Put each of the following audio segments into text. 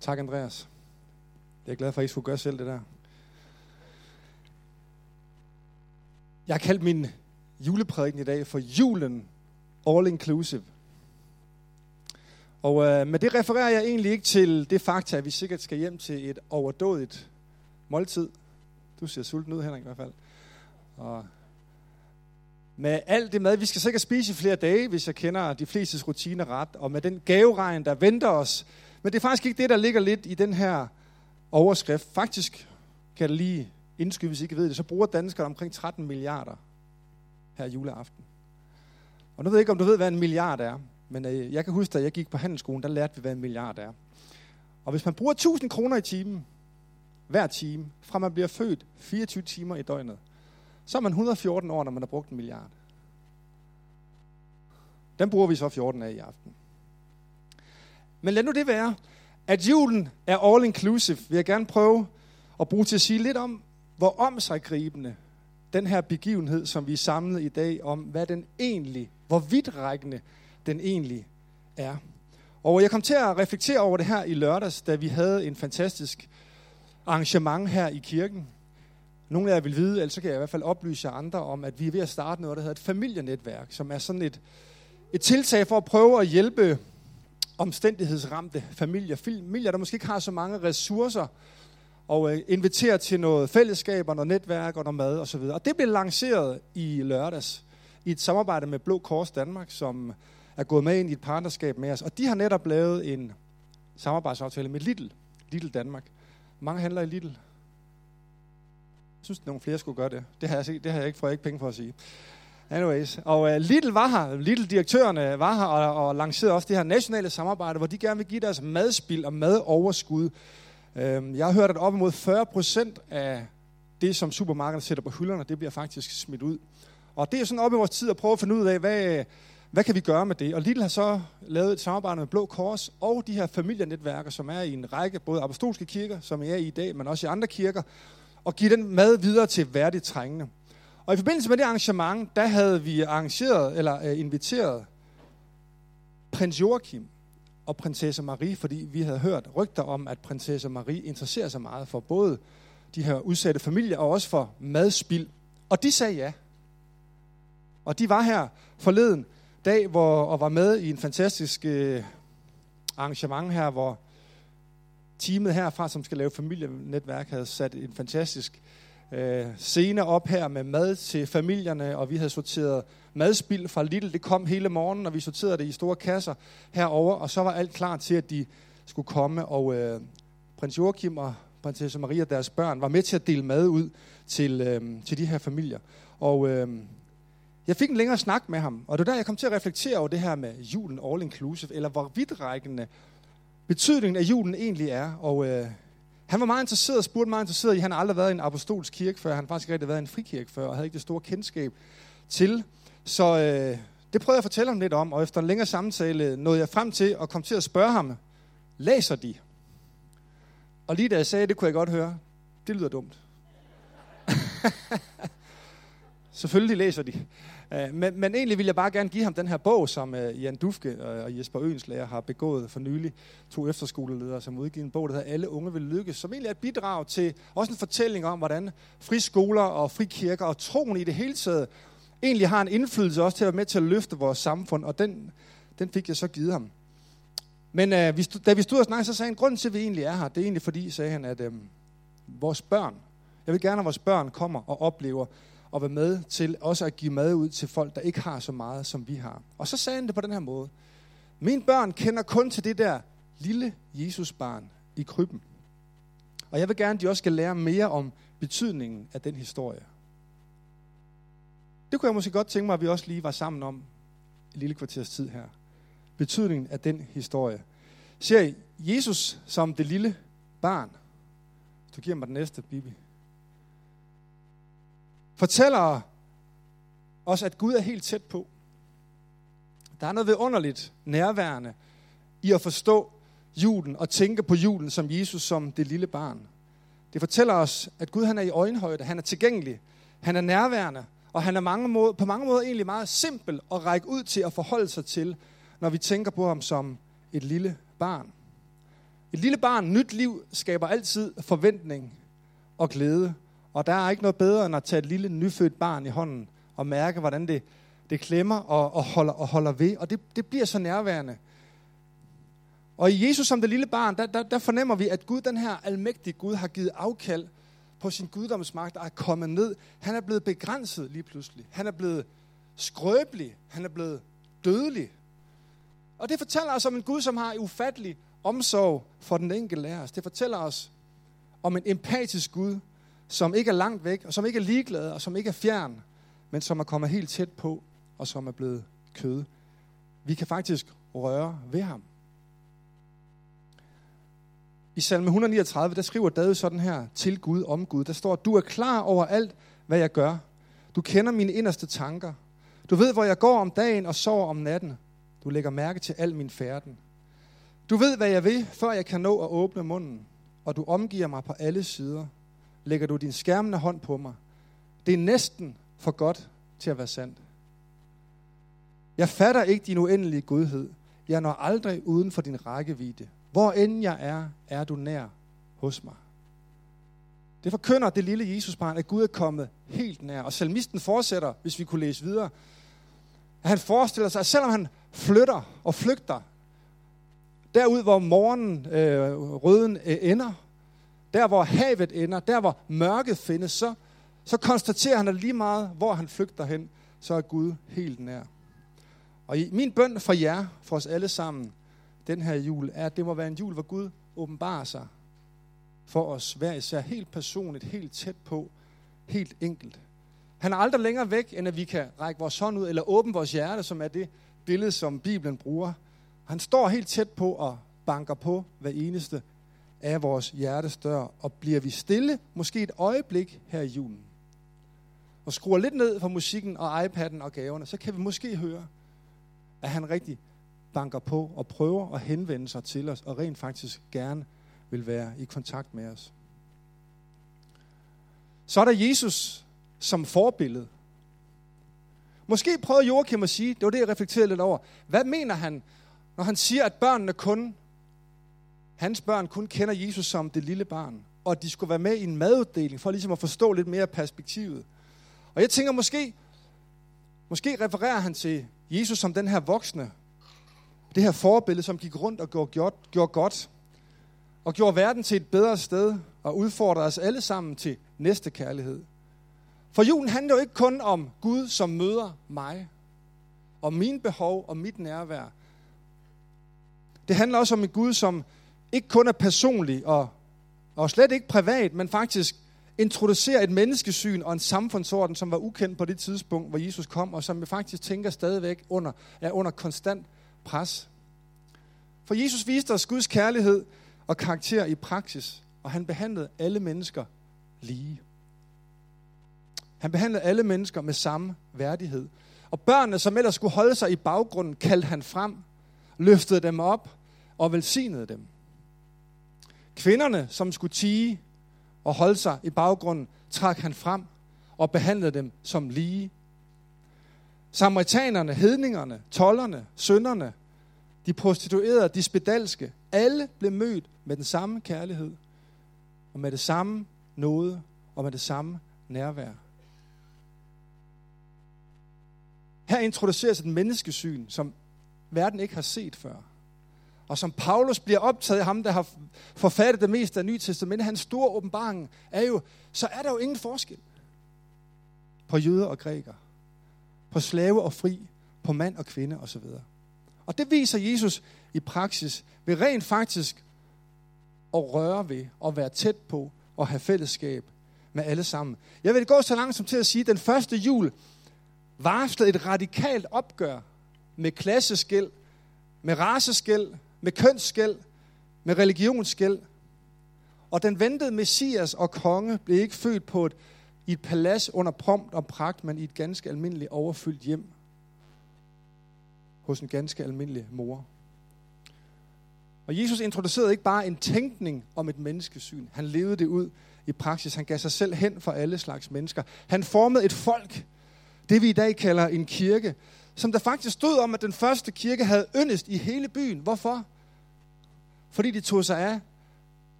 Tak, Andreas. Jeg er glad for, at I skulle gøre selv det der. Jeg har kaldt min juleprædiken i dag for julen all inclusive. Og øh, med det refererer jeg egentlig ikke til det fakta, at vi sikkert skal hjem til et overdådigt måltid. Du ser sulten ud, Henrik, i hvert fald. Og med alt det mad, vi skal sikkert spise i flere dage, hvis jeg kender de flestes rutiner ret, og med den gaveregn, der venter os. Men det er faktisk ikke det, der ligger lidt i den her overskrift. Faktisk kan det lige indskyde, hvis I ikke ved det, så bruger danskerne omkring 13 milliarder her juleaften. Og nu ved jeg ikke, om du ved, hvad en milliard er, men øh, jeg kan huske, da jeg gik på handelsskolen, der lærte vi, hvad en milliard er. Og hvis man bruger 1000 kroner i timen, hver time, fra man bliver født 24 timer i døgnet, så er man 114 år, når man har brugt en milliard. Den bruger vi så 14 af i aften. Men lad nu det være, at julen er all inclusive, vil jeg gerne prøve at bruge til at sige lidt om, hvor om sig gribende den her begivenhed, som vi er samlet i dag om, hvad den egentlig, hvor vidtrækkende den egentlig er. Og jeg kom til at reflektere over det her i lørdags, da vi havde en fantastisk arrangement her i kirken. Nogle af jer vil vide, eller så kan jeg i hvert fald oplyse jer andre om, at vi er ved at starte noget, der hedder et familienetværk, som er sådan et, et tiltag for at prøve at hjælpe omstændighedsramte familier, familier, der måske ikke har så mange ressourcer, og øh, inviterer til noget fællesskab og noget netværk og noget mad osv. Og det blev lanceret i lørdags i et samarbejde med Blå Kors Danmark, som er gået med ind i et partnerskab med os. Og de har netop lavet en samarbejdsaftale med Lidl, Lidl Danmark. Mange handler i Lidl. Jeg synes, at nogle flere skulle gøre det. Det har jeg, det har jeg ikke, får jeg ikke penge for at sige. Anyways, og uh, Lidl var her, Lidl-direktørerne var her og, og lancerede også det her nationale samarbejde, hvor de gerne vil give deres madspil og madoverskud Øhm, jeg har hørt, at op imod 40 procent af det, som supermarkedet sætter på hylderne, det bliver faktisk smidt ud. Og det er sådan op i vores tid at prøve at finde ud af, hvad, hvad kan vi gøre med det? Og Lidl har så lavet et samarbejde med Blå Kors og de her familienetværker, som er i en række både apostolske kirker, som er i i dag, men også i andre kirker, og give den mad videre til værdigt trængende. Og i forbindelse med det arrangement, der havde vi arrangeret, eller øh, inviteret prins Joachim, og prinsesse Marie, fordi vi havde hørt rygter om, at prinsesse Marie interesserer sig meget for både de her udsatte familier og også for madspild. Og de sagde ja. Og de var her forleden dag hvor, og var med i en fantastisk øh, arrangement her, hvor teamet herfra, som skal lave familienetværk, havde sat en fantastisk øh, scene op her med mad til familierne, og vi havde sorteret madspild fra Lidl. Det kom hele morgenen, og vi sorterede det i store kasser herover, og så var alt klar til, at de skulle komme, og øh, prins Joachim og prinsesse Maria og deres børn var med til at dele mad ud til, øh, til de her familier. Og øh, jeg fik en længere snak med ham, og det var der, jeg kom til at reflektere over det her med julen all inclusive, eller hvor vidtrækkende betydningen af julen egentlig er. Og øh, han var meget interesseret, spurgte meget interesseret i, han har aldrig været i en apostolsk kirke før, han har faktisk ikke rigtig været i en frikirke før, og havde ikke det store kendskab til. Så øh, det prøvede jeg at fortælle ham lidt om, og efter en længere samtale øh, nåede jeg frem til at komme til at spørge ham, læser de? Og lige da jeg sagde det, kunne jeg godt høre, det lyder dumt. Selvfølgelig læser de. Øh, men, men egentlig vil jeg bare gerne give ham den her bog, som øh, Jan Dufke øh, og Jesper Øenslager har begået for nylig. To efterskoleledere, som udgivet en bog, der hedder Alle unge vil lykkes, som egentlig er et bidrag til også en fortælling om, hvordan friskoler og frikirker og troen i det hele taget egentlig har en indflydelse også til at være med til at løfte vores samfund, og den, den fik jeg så givet ham. Men øh, vi stod, da vi stod og snakkede, så sagde han, grunden til, at vi egentlig er her, det er egentlig fordi, sagde han, at øh, vores børn, jeg vil gerne, at vores børn kommer og oplever at være med til også at give mad ud til folk, der ikke har så meget, som vi har. Og så sagde han det på den her måde. Mine børn kender kun til det der lille Jesusbarn i krybben. Og jeg vil gerne, at de også skal lære mere om betydningen af den historie. Det kunne jeg måske godt tænke mig, at vi også lige var sammen om et lille kvarters tid her. Betydningen af den historie. Ser I Jesus som det lille barn? Du giver mig den næste, Bibi fortæller os, at Gud er helt tæt på. Der er noget vidunderligt nærværende i at forstå julen og tænke på julen som Jesus som det lille barn. Det fortæller os, at Gud han er i øjenhøjde, han er tilgængelig, han er nærværende, og han er mange måder, på mange måder egentlig meget simpel at række ud til at forholde sig til, når vi tænker på ham som et lille barn. Et lille barn, nyt liv, skaber altid forventning og glæde. Og der er ikke noget bedre, end at tage et lille nyfødt barn i hånden og mærke, hvordan det, det klemmer og, og, holder, og holder ved. Og det, det bliver så nærværende. Og i Jesus som det lille barn, der, der, der fornemmer vi, at Gud, den her almægtige Gud, har givet afkald på sin guddomsmagt og er kommet ned. Han er blevet begrænset lige pludselig. Han er blevet skrøbelig. Han er blevet dødelig. Og det fortæller os om en Gud, som har ufattelig omsorg for den enkelte af os. Det fortæller os om en empatisk Gud, som ikke er langt væk, og som ikke er ligeglad, og som ikke er fjern, men som er kommet helt tæt på, og som er blevet kød. Vi kan faktisk røre ved ham. I salme 139, der skriver David sådan her til Gud om Gud. Der står, du er klar over alt, hvad jeg gør. Du kender mine inderste tanker. Du ved, hvor jeg går om dagen og sover om natten. Du lægger mærke til al min færden. Du ved, hvad jeg vil, før jeg kan nå at åbne munden. Og du omgiver mig på alle sider. Lægger du din skærmende hånd på mig. Det er næsten for godt til at være sandt. Jeg fatter ikke din uendelige godhed. Jeg når aldrig uden for din rækkevidde. Hvor end jeg er, er du nær hos mig. Det forkynder det lille Jesusbarn, at Gud er kommet helt nær. Og salmisten fortsætter, hvis vi kunne læse videre, at han forestiller sig, at selvom han flytter og flygter, derud hvor morgenen, øh, røden øh, ender, der hvor havet ender, der hvor mørket findes, så, så konstaterer han, at lige meget hvor han flygter hen, så er Gud helt nær. Og i min bøn for jer, for os alle sammen, den her jul, er, at det må være en jul, hvor Gud åbenbarer sig for os hver især helt personligt, helt tæt på, helt enkelt. Han er aldrig længere væk, end at vi kan række vores hånd ud, eller åbne vores hjerte, som er det billede, som Bibelen bruger. Han står helt tæt på og banker på hver eneste af vores hjertesdør, og bliver vi stille, måske et øjeblik her i julen, og skruer lidt ned for musikken og iPad'en og gaverne, så kan vi måske høre, at han rigtig banker på og prøver at henvende sig til os, og rent faktisk gerne vil være i kontakt med os. Så er der Jesus som forbillede. Måske prøvede Joachim at sige, det var det, jeg reflekterede lidt over. Hvad mener han, når han siger, at børnene kun, hans børn kun kender Jesus som det lille barn, og at de skulle være med i en maduddeling, for ligesom at forstå lidt mere perspektivet. Og jeg tænker måske, måske refererer han til Jesus som den her voksne, det her forbillede, som gik rundt og gjorde, gjort, gjorde godt, og gjorde verden til et bedre sted, og udfordrer os alle sammen til næste kærlighed. For julen handler jo ikke kun om Gud, som møder mig, og mine behov og mit nærvær. Det handler også om en Gud, som ikke kun er personlig og, og slet ikke privat, men faktisk introducerer et menneskesyn og en samfundsorden, som var ukendt på det tidspunkt, hvor Jesus kom, og som vi faktisk tænker stadigvæk under, er under konstant pres. For Jesus viste os Guds kærlighed og karakter i praksis, og han behandlede alle mennesker lige. Han behandlede alle mennesker med samme værdighed. Og børnene, som ellers skulle holde sig i baggrunden, kaldte han frem, løftede dem op og velsignede dem. Kvinderne, som skulle tige og holde sig i baggrunden, trak han frem og behandlede dem som lige. Samaritanerne, hedningerne, tollerne, sønderne, de prostituerede, de spedalske, alle blev mødt med den samme kærlighed, og med det samme nåde, og med det samme nærvær. Her introduceres et menneskesyn, som verden ikke har set før. Og som Paulus bliver optaget af ham, der har forfattet det meste af Nye Testament, hans store åbenbaring er jo, så er der jo ingen forskel på jøder og grækere, på slave og fri, på mand og kvinde osv. Og det viser Jesus i praksis ved rent faktisk at røre ved og være tæt på og have fællesskab med alle sammen. Jeg vil gå så langt som til at sige, at den første jul varslede et radikalt opgør med klasseskæld, med raseskæld, med kønsskæld, med religionsskæld. Og den ventede messias og konge blev ikke født på et, i et palads under prompt og pragt, men i et ganske almindeligt overfyldt hjem hos en ganske almindelig mor. Og Jesus introducerede ikke bare en tænkning om et menneskesyn. Han levede det ud i praksis. Han gav sig selv hen for alle slags mennesker. Han formede et folk, det vi i dag kalder en kirke, som der faktisk stod om, at den første kirke havde yndest i hele byen. Hvorfor? Fordi de tog sig af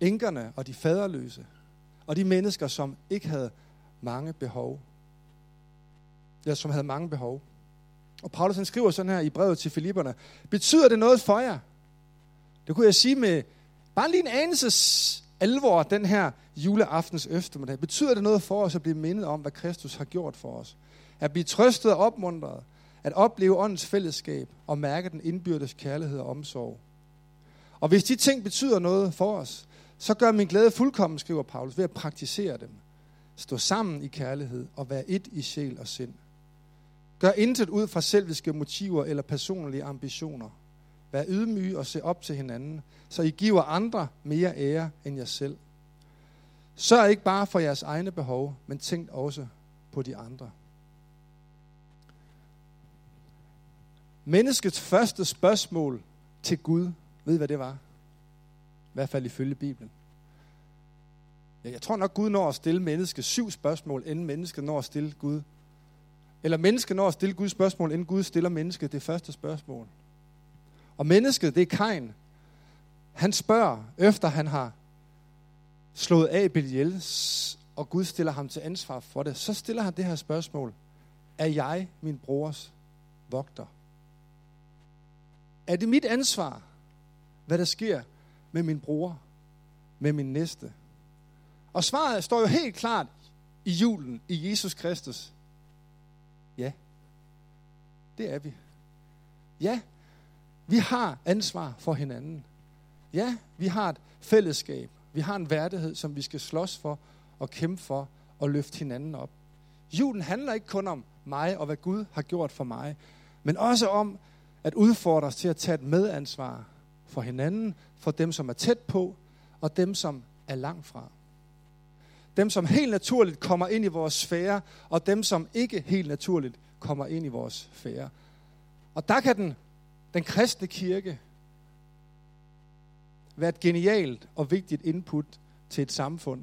enkerne og de faderløse, og de mennesker, som ikke havde mange behov. Ja, som havde mange behov. Og Paulus han skriver sådan her i brevet til Filipperne. Betyder det noget for jer? Det kunne jeg sige med bare lige en anelse alvor den her juleaftens eftermiddag. Betyder det noget for os at blive mindet om, hvad Kristus har gjort for os? At blive trøstet og opmuntret. At opleve åndens fællesskab og mærke den indbyrdes kærlighed og omsorg. Og hvis de ting betyder noget for os, så gør min glæde fuldkommen, skriver Paulus, ved at praktisere dem. Stå sammen i kærlighed og være et i sjæl og sind. Gør intet ud fra selviske motiver eller personlige ambitioner. Vær ydmyge og se op til hinanden, så I giver andre mere ære end jer selv. Sørg ikke bare for jeres egne behov, men tænk også på de andre. Menneskets første spørgsmål til Gud, ved I hvad det var? I hvert fald ifølge Bibelen. Jeg tror nok, Gud når at stille mennesket syv spørgsmål, inden mennesket når at stille Gud. Eller mennesket når at stille Gud spørgsmål, inden Gud stiller mennesket det første spørgsmål. Og mennesket, det er Kain. Han spørger, efter han har slået Abel ihjel, og Gud stiller ham til ansvar for det, så stiller han det her spørgsmål. Er jeg min brors vogter? Er det mit ansvar, hvad der sker med min bror, med min næste? Og svaret står jo helt klart i julen i Jesus Kristus. Ja, det er vi. Ja, vi har ansvar for hinanden. Ja, vi har et fællesskab. Vi har en værdighed, som vi skal slås for og kæmpe for og løfte hinanden op. Julen handler ikke kun om mig og hvad Gud har gjort for mig, men også om at udfordre os til at tage et medansvar for hinanden, for dem, som er tæt på, og dem, som er langt fra. Dem, som helt naturligt kommer ind i vores sfære, og dem, som ikke helt naturligt kommer ind i vores sfære. Og der kan den, den kristne kirke være et genialt og vigtigt input til et samfund,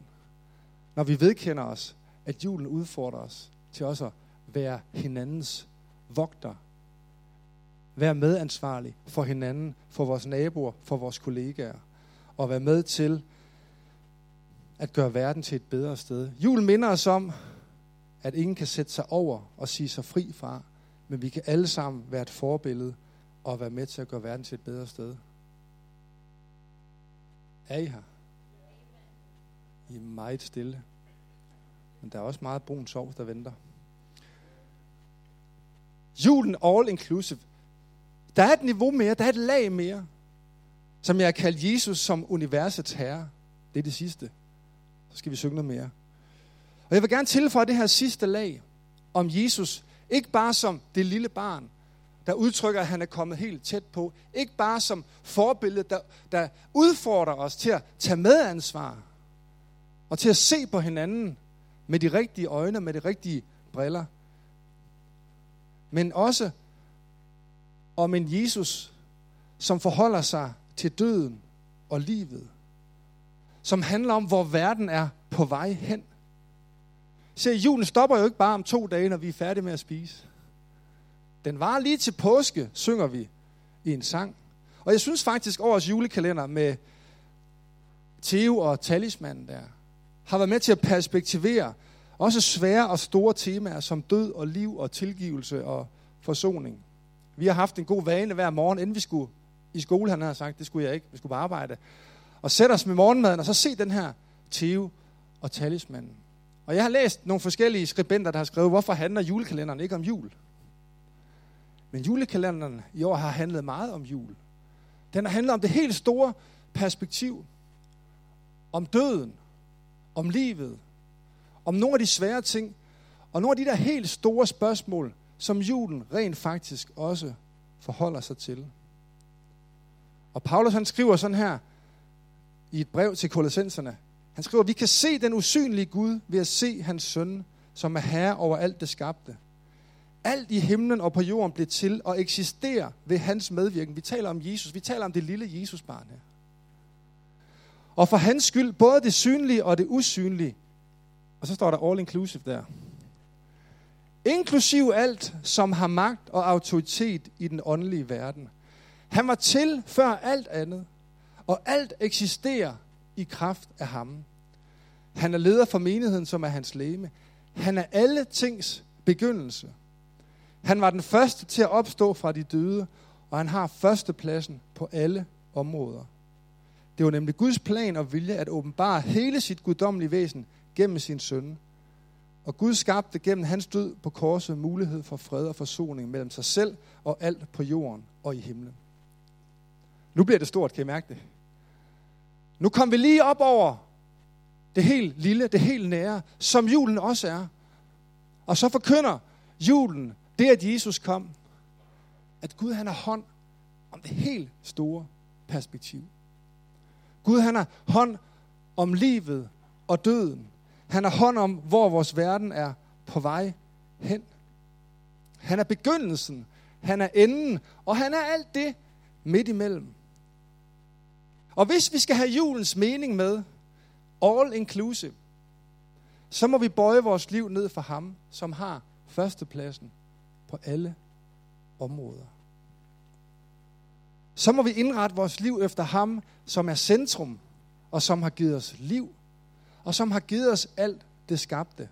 når vi vedkender os, at julen udfordrer os til også at være hinandens vogter. Være medansvarlig for hinanden, for vores naboer, for vores kollegaer. Og være med til at gøre verden til et bedre sted. Julen minder os om, at ingen kan sætte sig over og sige sig fri fra, men vi kan alle sammen være et forbillede og være med til at gøre verden til et bedre sted. Er I her? I er meget stille. Men der er også meget brun sovs, der venter. Julen all inclusive. Der er et niveau mere, der er et lag mere, som jeg har kaldt Jesus som universets herre. Det er det sidste. Så skal vi synge noget mere. Og jeg vil gerne tilføje det her sidste lag om Jesus. Ikke bare som det lille barn, der udtrykker, at han er kommet helt tæt på. Ikke bare som forbillede, der, der udfordrer os til at tage medansvar. Og til at se på hinanden med de rigtige øjne, med de rigtige briller. Men også om en Jesus, som forholder sig til døden og livet. Som handler om, hvor verden er på vej hen. Se, julen stopper jo ikke bare om to dage, når vi er færdige med at spise. Den var lige til påske, synger vi i en sang. Og jeg synes faktisk, årets julekalender med Theo og talismanden der, har været med til at perspektivere også svære og store temaer som død og liv og tilgivelse og forsoning. Vi har haft en god vane hver morgen, inden vi skulle i skole, han har sagt, det skulle jeg ikke, vi skulle bare arbejde. Og sætte os med morgenmaden, og så se den her Theo og talismanden. Og jeg har læst nogle forskellige skribenter, der har skrevet, hvorfor handler julekalenderen ikke om jul? Men julekalenderen i år har handlet meget om jul. Den har handlet om det helt store perspektiv. Om døden. Om livet. Om nogle af de svære ting. Og nogle af de der helt store spørgsmål, som julen rent faktisk også forholder sig til. Og Paulus han skriver sådan her i et brev til kolossenserne. Han skriver, vi kan se den usynlige Gud ved at se hans søn, som er herre over alt det skabte. Alt i himlen og på jorden blev til og eksisterer ved hans medvirken. Vi taler om Jesus. Vi taler om det lille Jesusbarn her. Og for hans skyld, både det synlige og det usynlige. Og så står der all inclusive der. Inklusiv alt, som har magt og autoritet i den åndelige verden. Han var til før alt andet. Og alt eksisterer i kraft af ham. Han er leder for menigheden, som er hans læme. Han er alle tings begyndelse. Han var den første til at opstå fra de døde, og han har førstepladsen på alle områder. Det var nemlig Guds plan og vilje at åbenbare hele sit guddommelige væsen gennem sin søn. Og Gud skabte gennem hans død på korset mulighed for fred og forsoning mellem sig selv og alt på jorden og i himlen. Nu bliver det stort, kan I mærke det? Nu kom vi lige op over det helt lille, det helt nære, som julen også er. Og så forkynder julen det, at Jesus kom, at Gud han har hånd om det helt store perspektiv. Gud han har hånd om livet og døden. Han har hånd om, hvor vores verden er på vej hen. Han er begyndelsen, han er enden, og han er alt det midt imellem. Og hvis vi skal have julens mening med, all inclusive, så må vi bøje vores liv ned for ham, som har førstepladsen på alle områder. Så må vi indrette vores liv efter ham, som er centrum, og som har givet os liv, og som har givet os alt det skabte.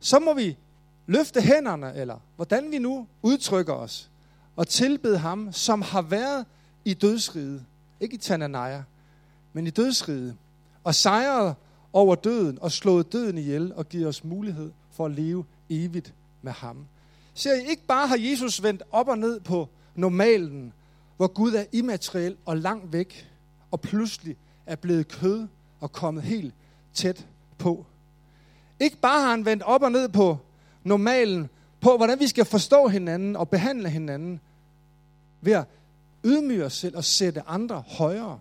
Så må vi løfte hænderne, eller hvordan vi nu udtrykker os, og tilbede ham, som har været i dødsriget, ikke i Tananaya, men i dødsriget, og sejret over døden og slået døden ihjel og givet os mulighed for at leve evigt med ham. Ser I, ikke bare har Jesus vendt op og ned på normalen, hvor Gud er immateriel og langt væk, og pludselig er blevet kød og kommet helt tæt på. Ikke bare har han vendt op og ned på normalen, på hvordan vi skal forstå hinanden og behandle hinanden, ved at ydmyge os selv og sætte andre højere.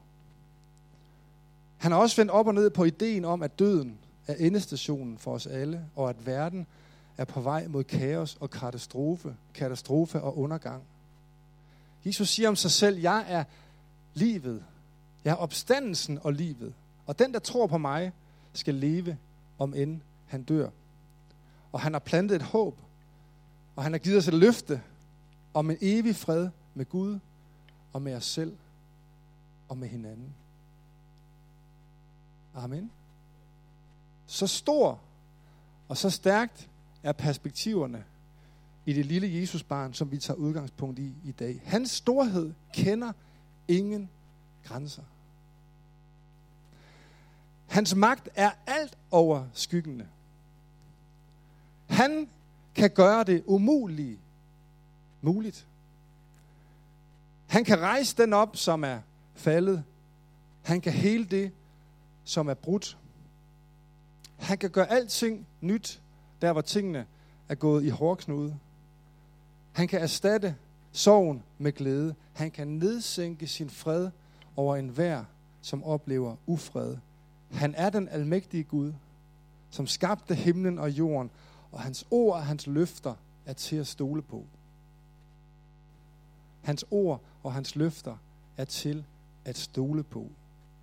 Han har også vendt op og ned på ideen om, at døden er endestationen for os alle, og at verden er på vej mod kaos og katastrofe, katastrofe og undergang. Jesus siger om sig selv, jeg er livet. Jeg er opstandelsen og livet. Og den, der tror på mig, skal leve, om end han dør. Og han har plantet et håb, og han har givet os et løfte om en evig fred med Gud og med os selv og med hinanden. Amen. Så stor og så stærkt er perspektiverne i det lille Jesusbarn, som vi tager udgangspunkt i i dag. Hans storhed kender ingen grænser. Hans magt er alt over skyggene. Han kan gøre det umulige muligt. Han kan rejse den op, som er faldet. Han kan hele det, som er brudt. Han kan gøre alting nyt, der hvor tingene er gået i hårdknude. Han kan erstatte sorgen med glæde. Han kan nedsænke sin fred over enhver, som oplever ufred. Han er den almægtige Gud, som skabte himlen og jorden, og hans ord og hans løfter er til at stole på. Hans ord og hans løfter er til at stole på.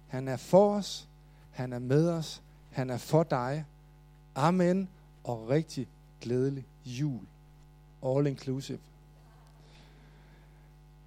Han er for os, han er med os, han er for dig. Amen og rigtig glædelig jul. All inclusive.